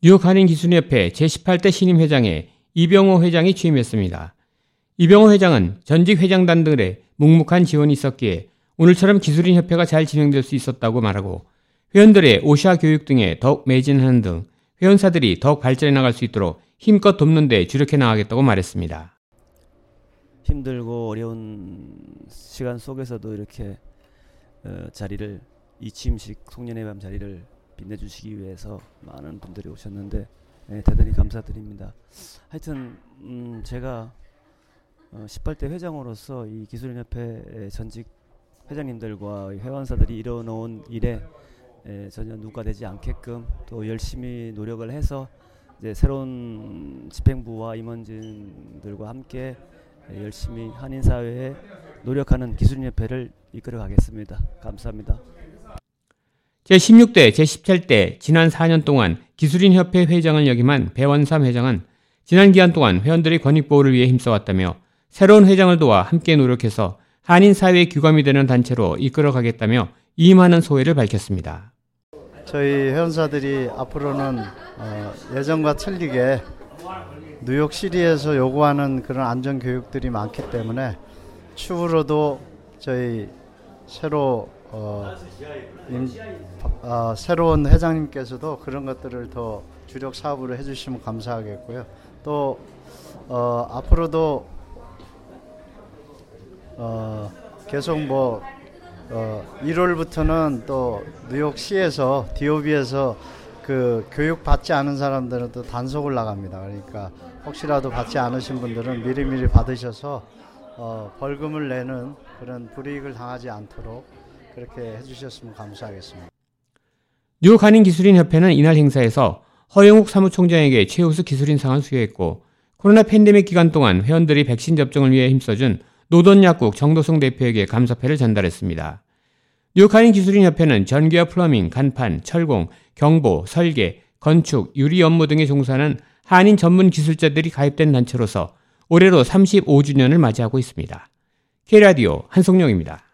뉴욕 한인기술협회 제18대 신임 회장에 이병호 회장이 취임했습니다. 이병호 회장은 전직 회장단 들의 묵묵한 지원이 있었기에 오늘처럼 기술인 협회가 잘 진행될 수 있었다고 말하고 회원들의 오샤 교육 등에 더욱 매진하는 등 회원사들이 더욱 발전해 나갈 수 있도록 힘껏 돕는 데 주력해 나가겠다고 말했습니다. 힘들고 어려운 시간 속에서도 이렇게 어, 자리를 이 취임식 송년회 밤 자리를 빛내주시기 위해서 많은 분들이 오셨는데 네, 대단히 감사드립니다. 하여튼 음, 제가 어, 18대 회장으로서 이 기술인협회 전직 회장님들과 회원사들이 이뤄놓은 일에 에, 전혀 누가 되지 않게끔 또 열심히 노력을 해서 이제 새로운 집행부와 임원진들과 함께 열심히 한인 사회에 노력하는 기술협회를 이끌어 가겠습니다. 감사합니다. 제16대, 제17대 지난 4년 동안 기술인협회 회장을 역임한 배원삼 회장은 지난 기간 동안 회원들의 권익보호를 위해 힘써왔다며 새로운 회장을 도와 함께 노력해서 한인 사회의 규감이 되는 단체로 이끌어 가겠다며 임하는 소회를 밝혔습니다. 저희 회원사들이 앞으로는 어, 예전과 틀리게 뉴욕시리에서 요구하는 그런 안전 교육들이 많기 때문에 추후로도 저희 새로 어, 임, 어, 새로운 회장님께서도 그런 것들을 더 주력 사업으로 해주시면 감사하겠고요. 또 어, 앞으로도 어, 계속 뭐 어, 1월부터는 또 뉴욕시에서 DOB에서 그 교육 받지 않은 사람들은 또 단속을 나갑니다. 그러니까 혹시라도 받지 않으신 분들은 미리미리 받으셔서 어, 벌금을 내는 그런 불이익을 당하지 않도록 그렇게 해주셨으면 감사하겠습니다. 뉴욕 한인 기술인 협회는 이날 행사에서 허영욱 사무총장에게 최우수 기술인상을 수여했고 코로나 팬데믹 기간 동안 회원들이 백신 접종을 위해 힘써준 노돈약국 정도성 대표에게 감사패를 전달했습니다. 뉴욕 한인 기술인 협회는 전기와 플러밍, 간판, 철공, 경보, 설계, 건축, 유리 업무 등에 종사하는 한인 전문 기술자들이 가입된 단체로서 올해로 35주년을 맞이하고 있습니다. K라디오 한송영입니다.